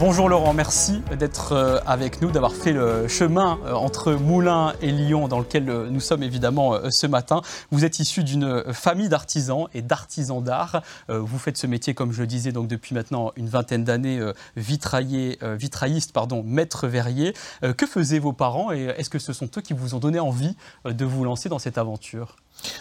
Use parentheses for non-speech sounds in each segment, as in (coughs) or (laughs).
Bonjour Laurent, merci d'être euh, avec nous, d'avoir fait le chemin euh, entre Moulins et Lyon dans lequel euh, nous sommes évidemment ce matin. Vous êtes issu d'une famille d'artisans et d'artisans d'art. Vous faites ce métier, comme je le disais, depuis maintenant une vingtaine d'années, vitrailliste, pardon, maître verrier. Que faisaient vos parents et est-ce que ce sont eux qui vous ont donné envie de vous lancer dans cette aventure?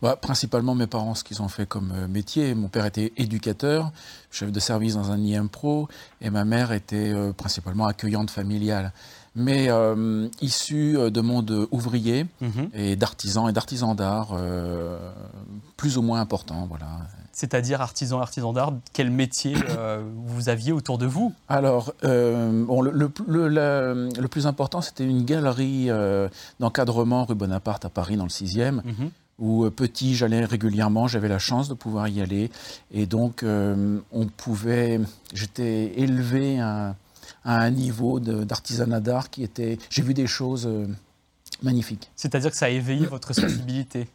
Bah, principalement mes parents, ce qu'ils ont fait comme euh, métier. Mon père était éducateur, chef de service dans un IM Pro, et ma mère était euh, principalement accueillante familiale. Mais euh, issue de monde ouvrier mhm. et d'artisans et d'artisans d'art, plus ou moins importants. Voilà. C'est-à-dire artisan artisan d'art, quel métier vous aviez autour de vous? Alors, bon, le, le, plus important, c'était une galerie d'encadrement rue Bonaparte à Paris, dans le 6e où euh, petit, j'allais régulièrement, j'avais la chance de pouvoir y aller. Et donc, euh, on pouvait, j'étais élevé à, un niveau d'artisanat d'art qui était, j'ai vu des choses euh, magnifiques. C'est-à-dire que ça a éveillé votre (clears throat) sensibilité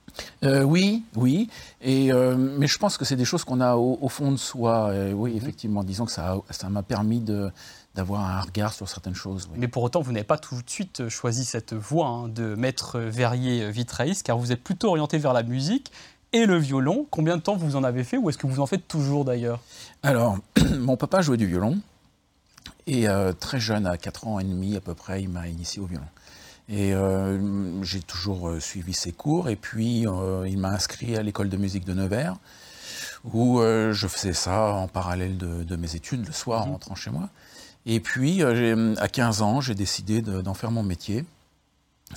Oui, oui. Et, mais je pense que c'est des choses qu'on a au, fond de soi. oui, mhm. effectivement, disons que ça m'a permis de, d'avoir un regard sur certaines choses. Mais pour autant, vous n'avez pas tout de suite choisi cette voie hein, de maître verrier vitrailliste, car vous êtes plutôt orienté vers la musique et le violon. Combien de temps vous en avez fait, ou est-ce que vous en faites toujours d'ailleurs? Alors, (clears throat) mon papa jouait du violon, et euh, très jeune, à 4 ans et demi à peu près, il m'a initié au violon. Et euh, j'ai toujours euh, suivi ses cours, et puis il m'a inscrit à l'école de musique de Nevers, où je faisais ça en parallèle de, mes études le soir en mhm. rentrant chez moi. Et puis, euh, à 15 ans, j'ai décidé d'en faire mon métier.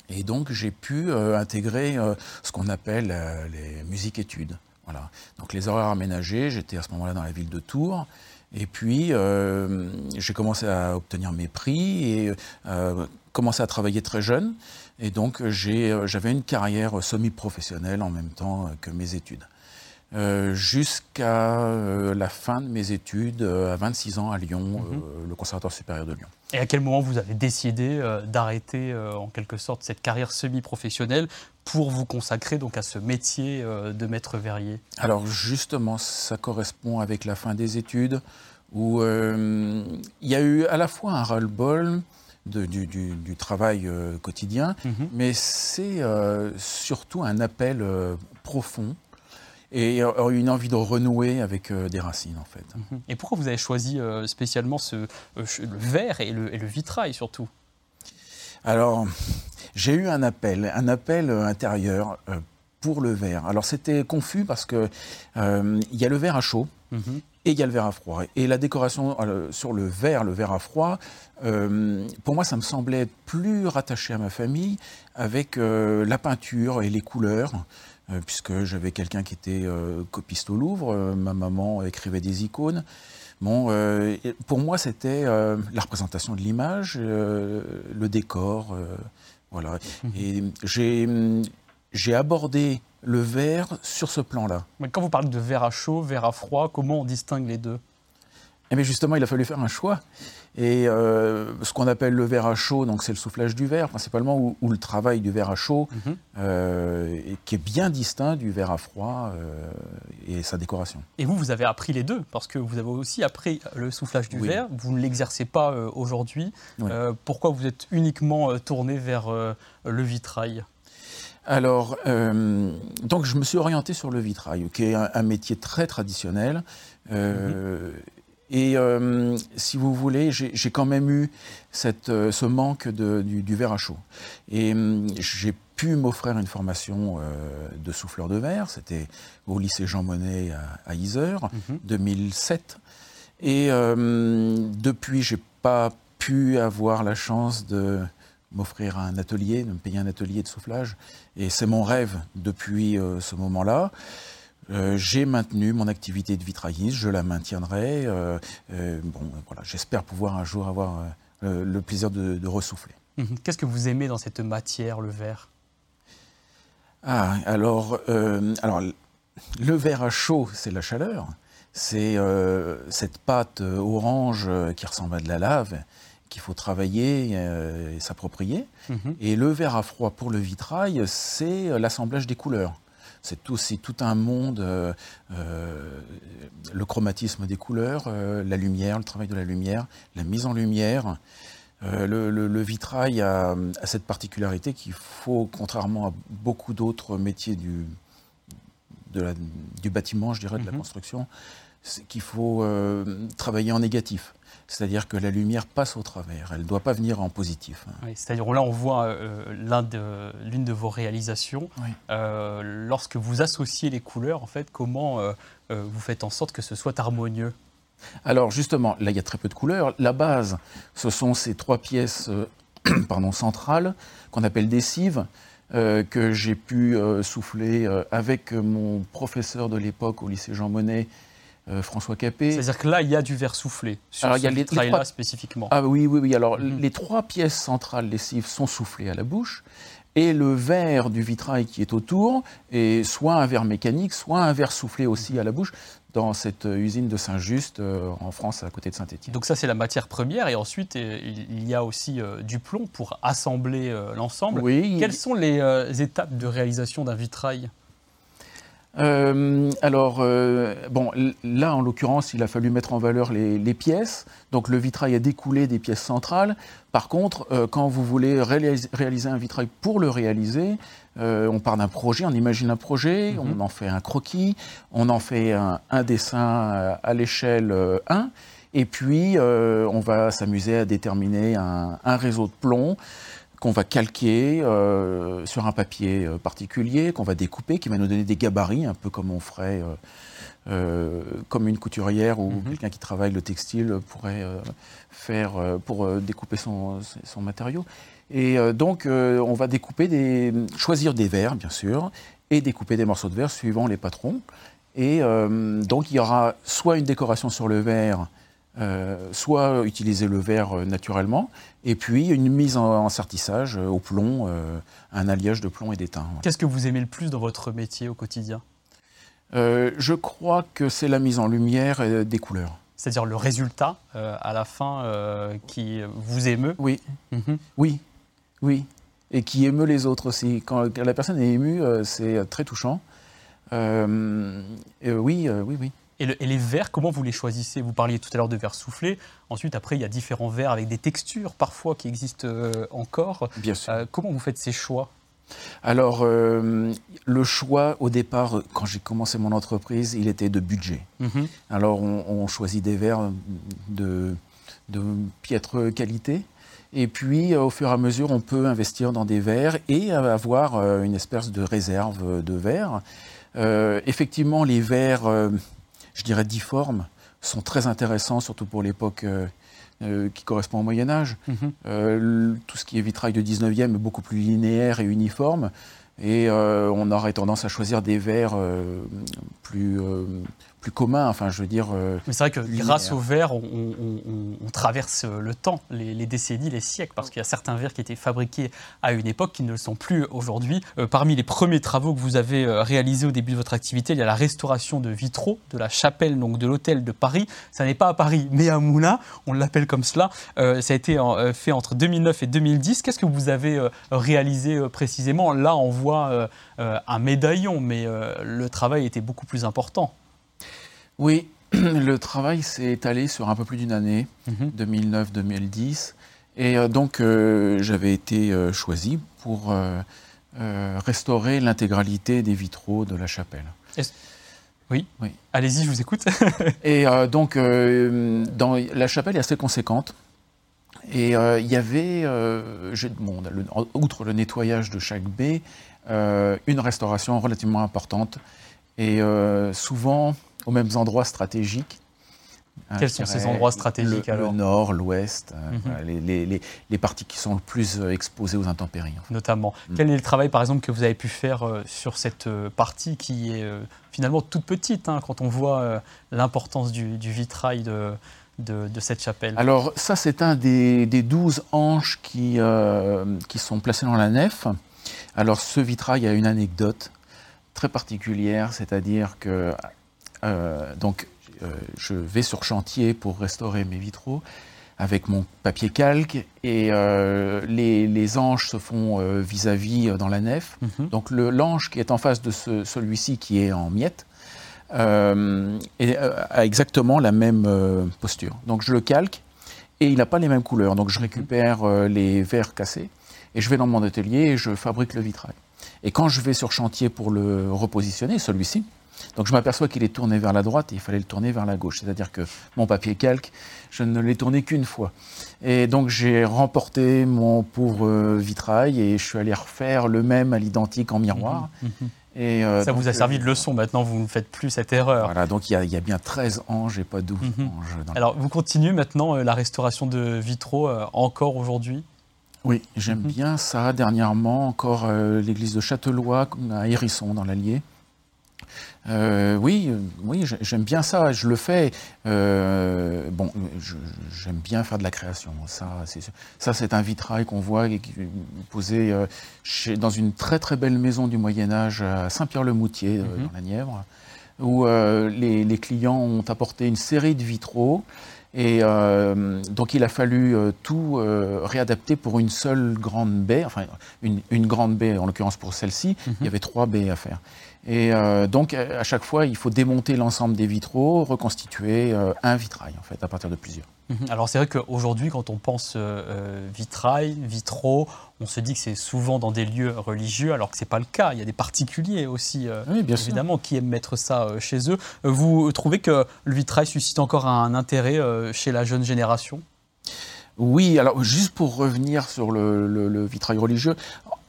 Et donc, j'ai pu euh, intégrer euh, ce qu'on appelle les musiques-études. Voilà. Donc, les horaires aménagés, j'étais à ce moment-là dans la ville de Tours. Et puis, j'ai commencé à obtenir mes prix et commencé à travailler très jeune. Et donc, j'avais une carrière semi-professionnelle en même temps que mes études. Euh, jusqu'à euh, la fin de mes études euh, à 26 ans à Lyon, mhm. le Conservatoire supérieur de Lyon. Et à quel moment vous avez décidé d'arrêter en quelque sorte cette carrière semi-professionnelle pour vous consacrer donc à ce métier de maître verrier? Alors justement, ça correspond avec la fin des études où il y a eu à la fois un ras-le-bol du, du, travail quotidien, mhm. mais c'est surtout un appel profond et une envie de renouer avec euh, des racines en fait. Mhm. Et pourquoi vous avez choisi euh, spécialement ce, euh, le verre et le, vitrail surtout? Alors, j'ai eu un appel, un appel intérieur pour le verre. Alors c'était confus parce que il y a le verre à chaud. Mhm. Et il y a le verre à froid. Et la décoration sur le verre, le verre à froid, pour moi, ça me semblait être plus rattaché à ma famille avec la peinture et les couleurs. Euh, puisque j'avais quelqu'un qui était euh, copiste au Louvre, euh, ma maman écrivait des icônes. Bon, pour moi, c'était la représentation de l'image, le décor, voilà. Mhm. Et j'ai abordé le verre sur ce plan-là. Mais quand vous parlez de verre à chaud, verre à froid, comment on distingue les deux? Eh bien justement, il a fallu faire un choix. Et euh, ce qu'on appelle le verre à chaud, donc c'est le soufflage du verre principalement, ou, le travail du verre à chaud, mhm. euh, et qui est bien distinct du verre à froid euh, et sa décoration. Et vous, vous avez appris les deux, parce que vous avez aussi appris le soufflage du verre, vous ne l'exercez pas aujourd'hui. pourquoi vous êtes uniquement tourné vers le vitrail? Alors, donc je me suis orienté sur le vitrail, qui est un, métier très traditionnel. Mhm. Et euh, si vous voulez, j'ai quand même eu cette, euh, ce manque de, du, verre à chaud. Et j'ai pu m'offrir une formation euh, de souffleur de verre. C'était au lycée Jean Monnet à, à Isère, 2007. Mhm. Et depuis, j'ai pas pu avoir la chance de m'offrir un atelier, de me payer un atelier de soufflage. Et c'est mon rêve depuis ce moment-là. Euh, j'ai maintenu mon activité de vitrailliste, je la maintiendrai. Euh, euh, bon, voilà, j'espère pouvoir un jour avoir le plaisir de, de ressouffler. Mhm. Qu'est-ce que vous aimez dans cette matière, le verre? Ah, alors, alors, le verre à chaud, c'est la chaleur. c'est cette pâte orange qui ressemble à de la lave qu'il faut travailler et s'approprier. Mhm. Et le verre à froid pour le vitrail, c'est l'assemblage des couleurs. C'est aussi tout un monde, euh, euh, le chromatisme des couleurs, euh, la lumière, le travail de la lumière, la mise en lumière. Le, vitrail a, cette particularité qu'il faut, contrairement à beaucoup d'autres métiers du, du bâtiment, je dirais, de la mhm. construction, qu'il faut travailler en négatif. C'est-à-dire que la lumière passe au travers, elle ne doit pas venir en positif. c'est-à-dire là, on voit euh, l'une de, vos réalisations. Euh, lorsque vous associez les couleurs, en fait, comment euh, vous faites en sorte que ce soit harmonieux? Alors justement, là, il y a très peu de couleurs. La base, ce sont ces trois pièces (coughs) pardon, centrales qu'on appelle des cives. que j'ai pu souffler avec mon professeur de l'époque au lycée Jean Monnet, euh, François Capet. C'est-à-dire que là, il y a du verre soufflé sur Alors, ce il y a les, spécifiquement. Ah oui, oui, oui. Alors, mhm. les trois pièces centrales lessives sont soufflées à la bouche. Et le verre du vitrail qui est autour est soit un verre mécanique, soit un verre soufflé aussi à la bouche dans cette usine de Saint-Just euh, en France à côté de Saint-Étienne. Donc ça c'est la matière première et ensuite il y a aussi du plomb pour assembler l'ensemble. Oui. Quelles sont les étapes de réalisation d'un vitrail? Euh, alors, euh, bon, là, en l'occurrence, il a fallu mettre en valeur les, pièces. Donc, le vitrail a découlé des pièces centrales. Par contre, euh, quand vous voulez réaliser, un vitrail pour le réaliser, on part d'un projet, on imagine un projet, mhm. on en fait un croquis, on en fait un, dessin à l'échelle 1, et puis on va s'amuser à déterminer un, un réseau de plomb qu'on va calquer euh, sur un papier euh, particulier, qu'on va découper, qui va nous donner des gabarits, un peu comme on ferait, euh, comme une couturière ou mhm. quelqu'un qui travaille le textile pourrait faire pour découper son, son, matériau. Et donc, on va découper des, choisir des verres, bien sûr, et découper des morceaux de verre suivant les patrons. Et donc, il y aura soit une décoration sur le verre, soit utiliser le verre naturellement, et puis une mise en, sertissage euh, au plomb, euh, un alliage de plomb et d'étain. Qu'est-ce que vous aimez le plus dans votre métier au quotidien? Euh, Je crois que c'est la mise en lumière des couleurs. C'est-à-dire le résultat à la fin qui vous émeut? Oui, mhm. oui, oui. Et qui émeut les autres aussi. Quand la personne est émue, c'est très touchant. oui, oui, oui. Et, les verres, comment vous les choisissez? Vous parliez tout à l'heure de verres soufflés. Ensuite, après, il y a différents verres avec des textures parfois qui existent euh, encore. Bien sûr. Euh, comment vous faites ces choix? Alors, euh, le choix au départ, quand j'ai commencé mon entreprise, il était de budget. Mhm. Alors, on, choisit des verres de, de piètre qualité. Et puis, au fur et à mesure, on peut investir dans des verres et avoir une espèce de réserve de verres. effectivement, les verres je dirais, difformes, sont très intéressants, surtout pour l'époque euh, euh, qui correspond au Moyen Âge. Mhm. Euh, tout ce qui est vitrail de 19e est beaucoup plus linéaire et uniforme. Et on aurait tendance à choisir des verres plus, plus commun. Enfin, je veux dire. Euh, Mais c'est vrai que grâce aux verres, on, traverse le temps, les, décennies, les siècles, parce qu'il y a certains verres qui étaient fabriqués à une époque qui ne le sont plus aujourd'hui. Euh, parmi les premiers travaux que vous avez euh, réalisés au début de votre activité, il y a la restauration de vitraux de la chapelle donc de l'hôtel de Paris. Ça n'est pas à Paris, mais à Moulins, on l'appelle comme cela. ça a été fait entre 2009 et 2010. Qu'est-ce que vous avez réalisé précisément? Là, on voit un médaillon, mais le travail était beaucoup plus important. Oui, (clears throat) le travail s'est étalé sur un peu plus d'une année, 2009-2010. Mhm. Et euh, donc, euh, j'avais été euh, choisi pour restaurer l'intégralité des vitraux de la chapelle. Oui, oui. allez-y, je vous écoute. (laughs) et donc, dans, la chapelle est assez conséquente. Et il y avait, bon, outre le nettoyage de chaque baie, une restauration relativement importante. Et souvent, aux mêmes endroits stratégiques. Hein, Quels sont ces endroits stratégiques le, alors Le nord, l'ouest, euh, mhm. les, les, parties qui sont le plus euh, exposées aux intempéries. Notamment. Mm. Quel est le travail, par exemple, que vous avez pu faire euh, sur cette partie qui est finalement toute petite, hein, quand on voit l'importance du, vitrail de, de, cette chapelle? Alors, ça, c'est un des, douze hanches qui, qui sont placées dans la nef. Alors, ce vitrail a une anecdote très particulière, c'est-à-dire que euh, donc, je vais sur chantier pour restaurer mes vitraux avec mon papier calque et les, anges se font vis-à-vis dans la nef. Mhm. Donc l'ange qui est en face de celui-ci qui est en miettes et, a exactement la même posture. Donc je le calque et il n'a pas les mêmes couleurs. Donc je mhm. récupère les verres cassés et je vais dans mon atelier et je fabrique le vitrail. Et quand je vais sur chantier pour le repositionner, celui-ci, donc je m'aperçois qu'il est tourné vers la droite et il fallait le tourner vers la gauche. C'est-à-dire que mon papier calque, je ne l'ai tourné qu'une fois. Et donc j'ai remporté mon pauvre vitrail et je suis allé refaire le même à l'identique en miroir. Mhm, mhm. Et euh, ça vous a servi de leçon, maintenant vous ne faites plus cette erreur. Voilà, donc il y, a bien 13 anges et pas 12 mhm. anges. Alors vous continuez maintenant euh, la restauration de vitraux euh, encore aujourd'hui? Oui, j'aime bien ça. Dernièrement, encore euh, l'église de Châtelois à Hérisson, dans l'Allier. Euh, oui, euh, oui, j'aime bien ça. Je le fais. bon, j'aime bien faire de la création. Ça, c'est ça, c'est un vitrail qu'on voit posé chez, dans une très très belle maison du Moyen Âge à Saint-Pierre-le-Moutier, mhm. dans la Nièvre, où les, les, clients ont apporté une série de vitraux et euh, donc il a fallu euh, tout euh, réadapter pour une seule grande baie, enfin une, une grande baie en l'occurrence pour celle-ci, il y mhm. avait trois baies à faire. Et donc à chaque fois il faut démonter l'ensemble des vitraux, reconstituer un vitrail en fait à partir de plusieurs. Mhm. Alors c'est vrai qu'aujourd'hui, quand on pense euh, euh, vitrail, vitraux, on se dit que c'est souvent dans des lieux religieux, alors que ce n'est pas le cas. Il y a des particuliers aussi, euh, évidemment, qui aiment mettre ça chez eux. Vous trouvez que le vitrail suscite encore un intérêt chez la jeune génération? Oui, alors juste pour revenir sur le vitrail religieux,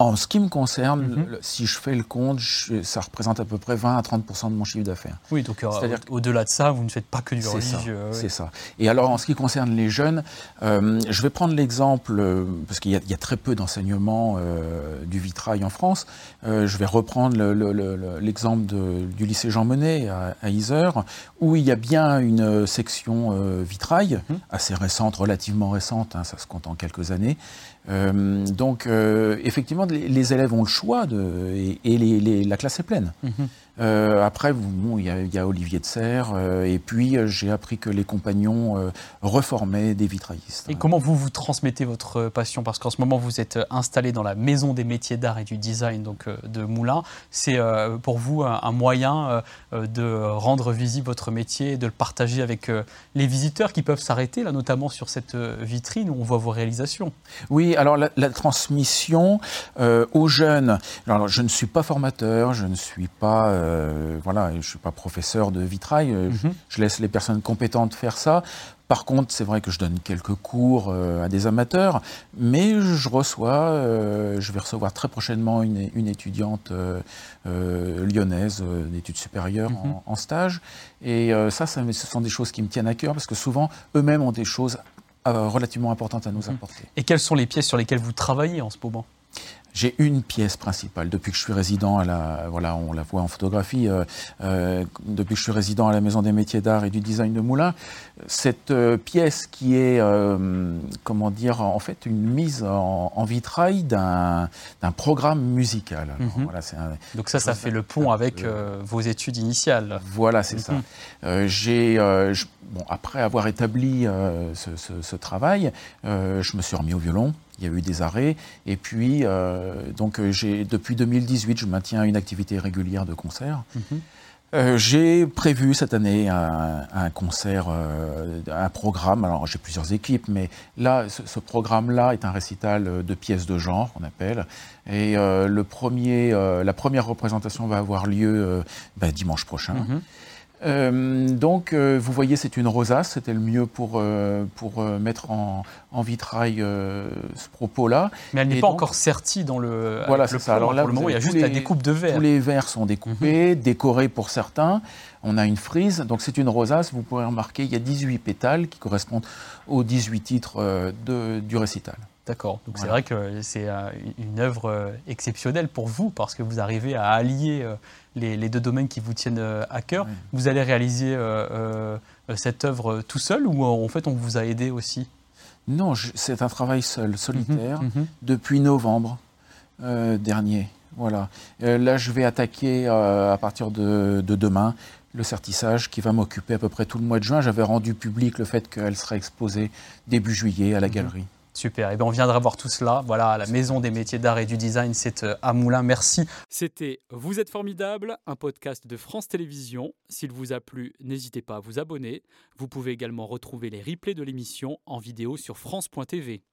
en ce qui me concerne, mhm. si je fais le compte, ça représente à peu près 20 à 30 de mon chiffre d'affaires. Oui, donc euh, au-delà de ça, vous ne faites pas que du religieux. C'est ça. Et alors, en ce qui concerne les jeunes, euh, je vais prendre l'exemple, euh, parce qu'il y, a très peu d'enseignement du vitrail en France. je vais reprendre l'exemple du lycée Jean Monnet à, à, Isère, où il y a bien une section vitrail, mhm. assez récente, relativement récente, hein, ça se compte en quelques années. Donc, effectivement, les, élèves ont le choix de, et, la classe est pleine. Mhm. Euh, après, il y, a Olivier de Serre, euh, et puis euh, j'ai appris que les compagnons reformaient des vitraillistes. Et comment vous vous transmettez votre passion? Parce qu'en ce moment, vous êtes installé dans la Maison des métiers d'art et du design donc, de Moulins. C'est pour vous un, moyen de rendre visible votre métier, de le partager avec les visiteurs qui peuvent s'arrêter, là, notamment sur cette vitrine où on voit vos réalisations. Oui, alors la, la transmission aux jeunes. Alors, je ne suis pas formateur, je ne suis pas euh, voilà, je ne suis pas professeur de vitrail, euh, mhm. je, laisse les personnes compétentes faire ça. Par contre, c'est vrai que je donne quelques cours euh, à des amateurs, mais je reçois, je vais recevoir très prochainement une, étudiante lyonnaise d'études supérieures mhm. en, stage. Et ça, ça, ce sont des choses qui me tiennent à cœur parce que souvent, eux-mêmes ont des choses relativement importantes à nous mhm. apporter. Et quelles sont les pièces sur lesquelles vous travaillez en ce moment? J'ai une pièce principale depuis que je suis résident à la, voilà, on la voit en photographie, euh, euh, depuis que je suis résident à la Maison des métiers d'art et du design de Moulins, cette euh, pièce qui est, comment dire, en fait une mise en, vitrail d'un programme musical. Mhm. Donc ça, ça fait le pont avec vos études initiales. Voilà, c'est ça. Mhm. J'ai, bon, après avoir établi ce, ce, travail, je me suis remis au violon il y a eu des arrêts. Et puis, euh, donc, euh, depuis 2018, je maintiens une activité régulière de concert. Mhm. Euh, j'ai prévu cette année un, concert, un programme. Alors j'ai plusieurs équipes, mais là, ce, programme-là est un récital de pièces de genre, qu'on appelle. Et le premier, la première représentation va avoir lieu ben, dimanche prochain. Mhm. Euh, donc, euh, vous voyez, c'est une rosace. C'était le mieux pour, euh, pour mettre en, en vitrail ce propos-là. Mais elle n'est pas encore sertie dans le. Voilà, c'est ça. Alors là, pour le moment, il y a juste la découpe de verre. Tous les verres sont découpés, mhm. décorés pour certains. On a une frise. Donc, c'est une rosace. Vous pourrez remarquer, il y a 18 pétales qui correspondent aux 18 titres de, du récital. D'accord. Donc c'est vrai que c'est une œuvre exceptionnelle pour vous parce que vous arrivez à allier les, deux domaines qui vous tiennent euh, à cœur. Vous allez réaliser euh, euh, cette œuvre tout seul ou en fait on vous a aidé aussi? Non, c'est un travail seul, solitaire, mhm, mhm. depuis novembre dernier. Voilà. là, je vais attaquer à partir de, demain le certissage qui va m'occuper à peu près tout le mois de juin. J'avais rendu public le fait qu'elle serait exposée début juillet à la mhm. galerie. Super, et eh bien on viendra voir tout cela. Voilà, la Maison des métiers d'art et du design, c'est euh, à Moulins. Merci. C'était Vous êtes formidable, un podcast de France Télévisions. S'il vous a plu, n'hésitez pas à vous abonner. Vous pouvez également retrouver les replays de l'émission en vidéo sur France.tv.